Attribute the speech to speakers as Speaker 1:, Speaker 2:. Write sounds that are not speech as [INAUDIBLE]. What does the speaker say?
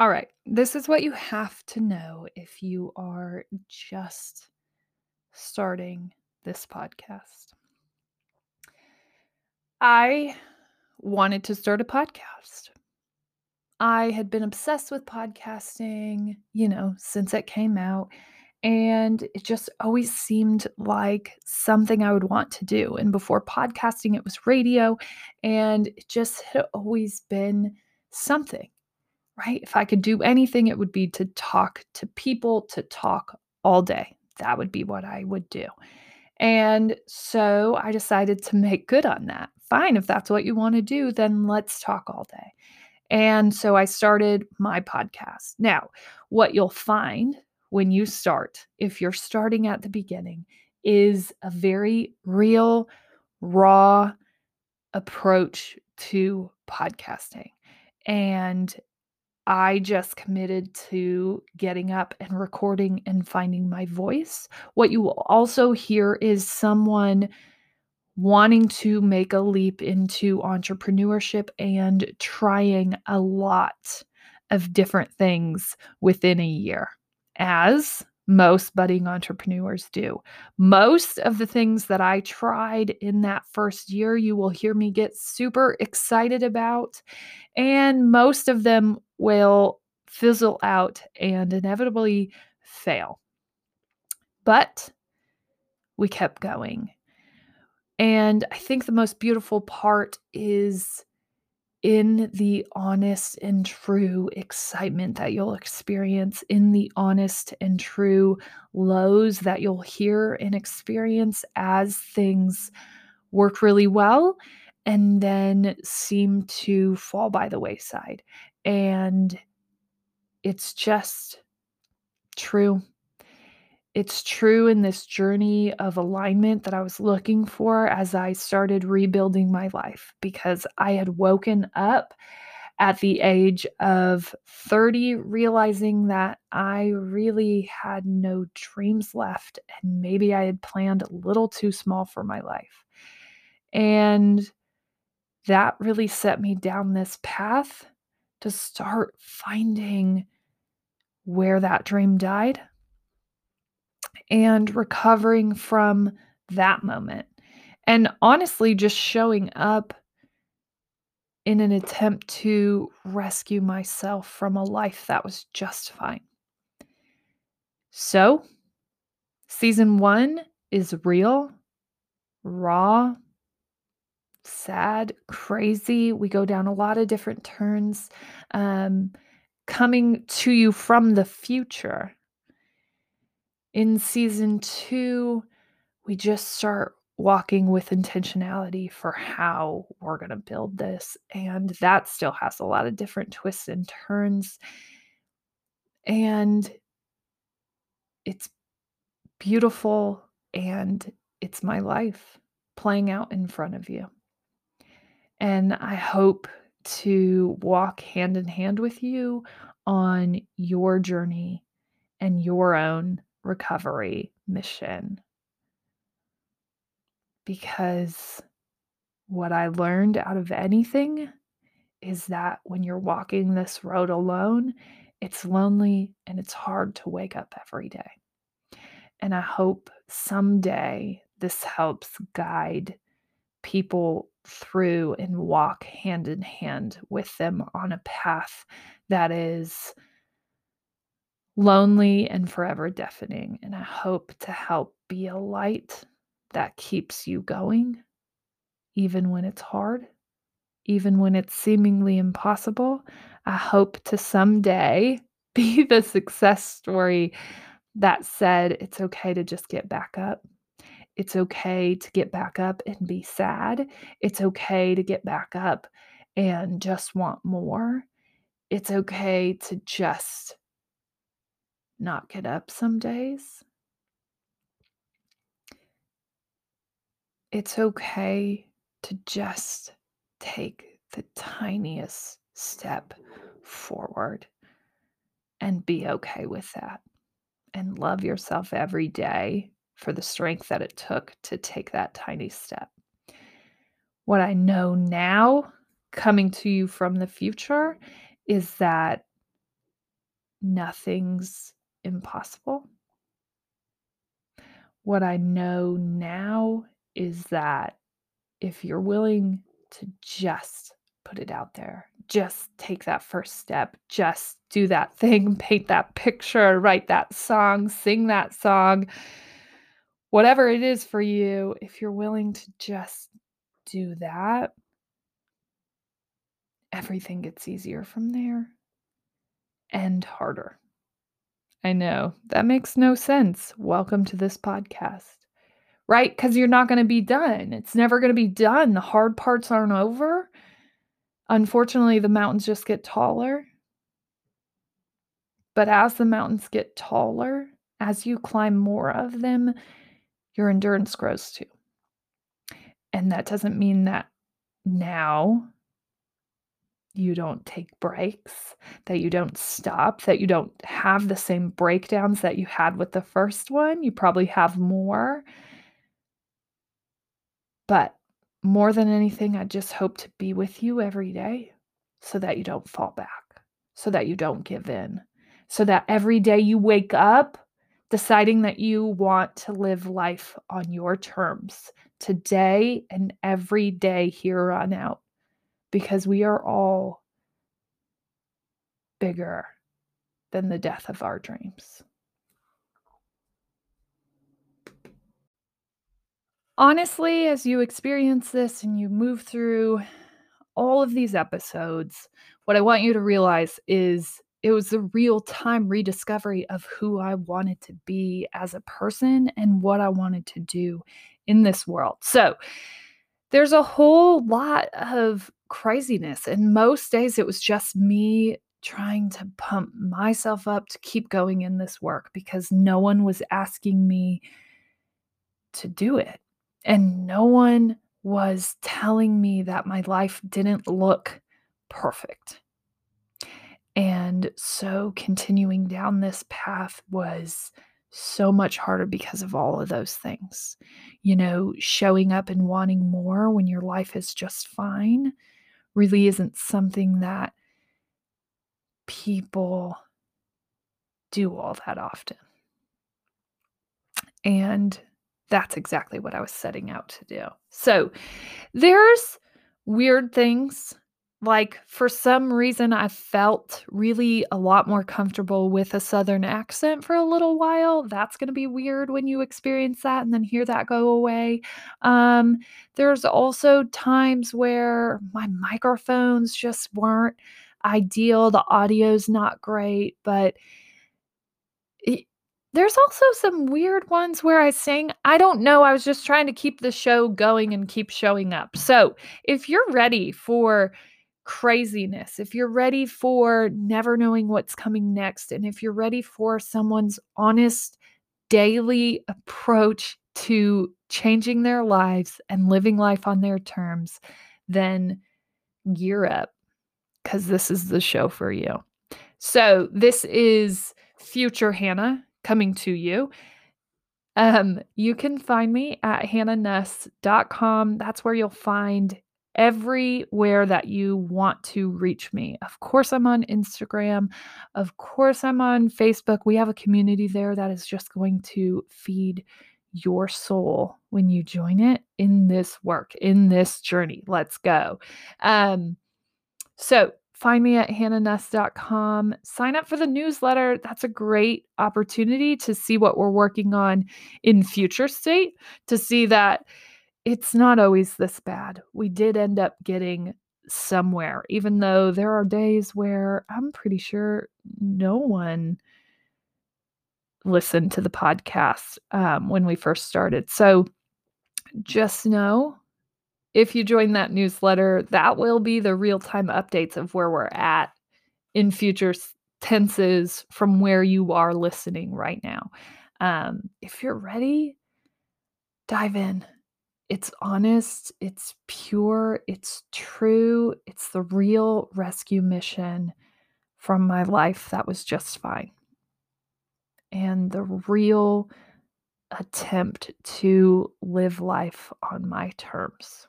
Speaker 1: All right. This is what you have to know if you are just starting this podcast. I wanted to start a podcast. I had been obsessed with podcasting, you know, since it came out. And it just always seemed like something I would want to do. And before podcasting, it was radio. And it just had always been something, right? If I could do anything, it would be to talk to people, to talk all day. That would be what I would do. And so I decided to make good on that. Fine, if that's what you want to do, then let's talk all day. And so I started my podcast. Now, what you'll find when you start, if you're starting at the beginning, is a very real, raw approach to podcasting. And I just committed to getting up and recording and finding my voice. What you will also hear is someone wanting to make a leap into entrepreneurship and trying a lot of different things within a year as most budding entrepreneurs do. Most of the things that I tried in that first year, you will hear me get super excited about, and most of them will fizzle out and inevitably fail. But we kept going. And I think the most beautiful part is in the honest and true excitement that you'll experience, in the honest and true lows that you'll hear and experience as things work really well and then seem to fall by the wayside. And it's just true it's true in this journey of alignment that I was looking for as I started rebuilding my life because I had woken up at the age of 30, realizing that I really had no dreams left and maybe I had planned a little too small for my life. And that really set me down this path to start finding where that dream died and recovering from that moment. And honestly, just showing up in an attempt to rescue myself from a life that was just fine. So, season one is real, raw, sad, crazy. We go down a lot of different turns, um, coming to you from the future in season two, we just start walking with intentionality for how we're going to build this. And that still has a lot of different twists and turns. And it's beautiful and it's my life playing out in front of you. And I hope to walk hand in hand with you on your journey and your own recovery mission. Because what I learned out of anything is that when you're walking this road alone, it's lonely and it's hard to wake up every day. And I hope someday this helps guide people through and walk hand in hand with them on a path that is lonely and forever deafening. And I hope to help be a light that keeps you going, even when it's hard, even when it's seemingly impossible. I hope to someday [LAUGHS] be the success story that said it's okay to just get back up. It's okay to get back up and be sad. It's okay to get back up and just want more. It's okay to just not get up some days. It's okay to just take the tiniest step forward and be okay with that and love yourself every day for the strength that it took to take that tiny step. What I know now, coming to you from the future, is that nothing's impossible. What I know now is that if you're willing to just put it out there, just take that first step, just do that thing, [LAUGHS] paint that picture, write that song, sing that song, whatever it is for you, if you're willing to just do that, everything gets easier from there and harder. I know that makes no sense. Welcome to this podcast, right? Because you're not going to be done. It's never going to be done. The hard parts aren't over. Unfortunately, the mountains just get taller. But as the mountains get taller, as you climb more of them, your endurance grows too. And that doesn't mean that now you don't take breaks, that you don't stop, that you don't have the same breakdowns that you had with the first one. You probably have more. But more than anything, I just hope to be with you every day so that you don't fall back, so that you don't give in, so that every day you wake up deciding that you want to live life on your terms today and every day here on out because we are all bigger than the death of our dreams. Honestly, as you experience this and you move through all of these episodes, what I want you to realize is it was a real time rediscovery of who I wanted to be as a person and what I wanted to do in this world. So, there's a whole lot of craziness. And most days it was just me trying to pump myself up to keep going in this work because no one was asking me to do it. And no one was telling me that my life didn't look perfect. And so continuing down this path was so much harder because of all of those things. You know, showing up and wanting more when your life is just fine really isn't something that people do all that often. And that's exactly what I was setting out to do. So there's weird things like for some reason I felt really a lot more comfortable with a southern accent for a little while. That's going to be weird when you experience that and then hear that go away. Um, there's also times where my microphones just weren't ideal. The audio's not great, but it, there's also some weird ones where I sing. I don't know. I was just trying to keep the show going and keep showing up. So, if you're ready for craziness, if you're ready for never knowing what's coming next, and if you're ready for someone's honest daily approach to changing their lives and living life on their terms, then gear up because this is the show for you. So, this is future Hannah coming to you. Um, you can find me at hannanuss.com. That's where you'll find everywhere that you want to reach me. Of course, I'm on Instagram. Of course, I'm on Facebook. We have a community there that is just going to feed your soul when you join it in this work, in this journey. Let's go. Um, so find me at hannanuss.com. Sign up for the newsletter. That's a great opportunity to see what we're working on in future state, to see that it's not always this bad. We did end up getting somewhere, even though there are days where I'm pretty sure no one listened to the podcast um, when we first started. So just know if you join that newsletter, that will be the real time updates of where we're at in future tenses from where you are listening right now. Um, if you're ready, dive in it's honest, it's pure, it's true, it's the real rescue mission from my life that was just fine. And the real attempt to live life on my terms.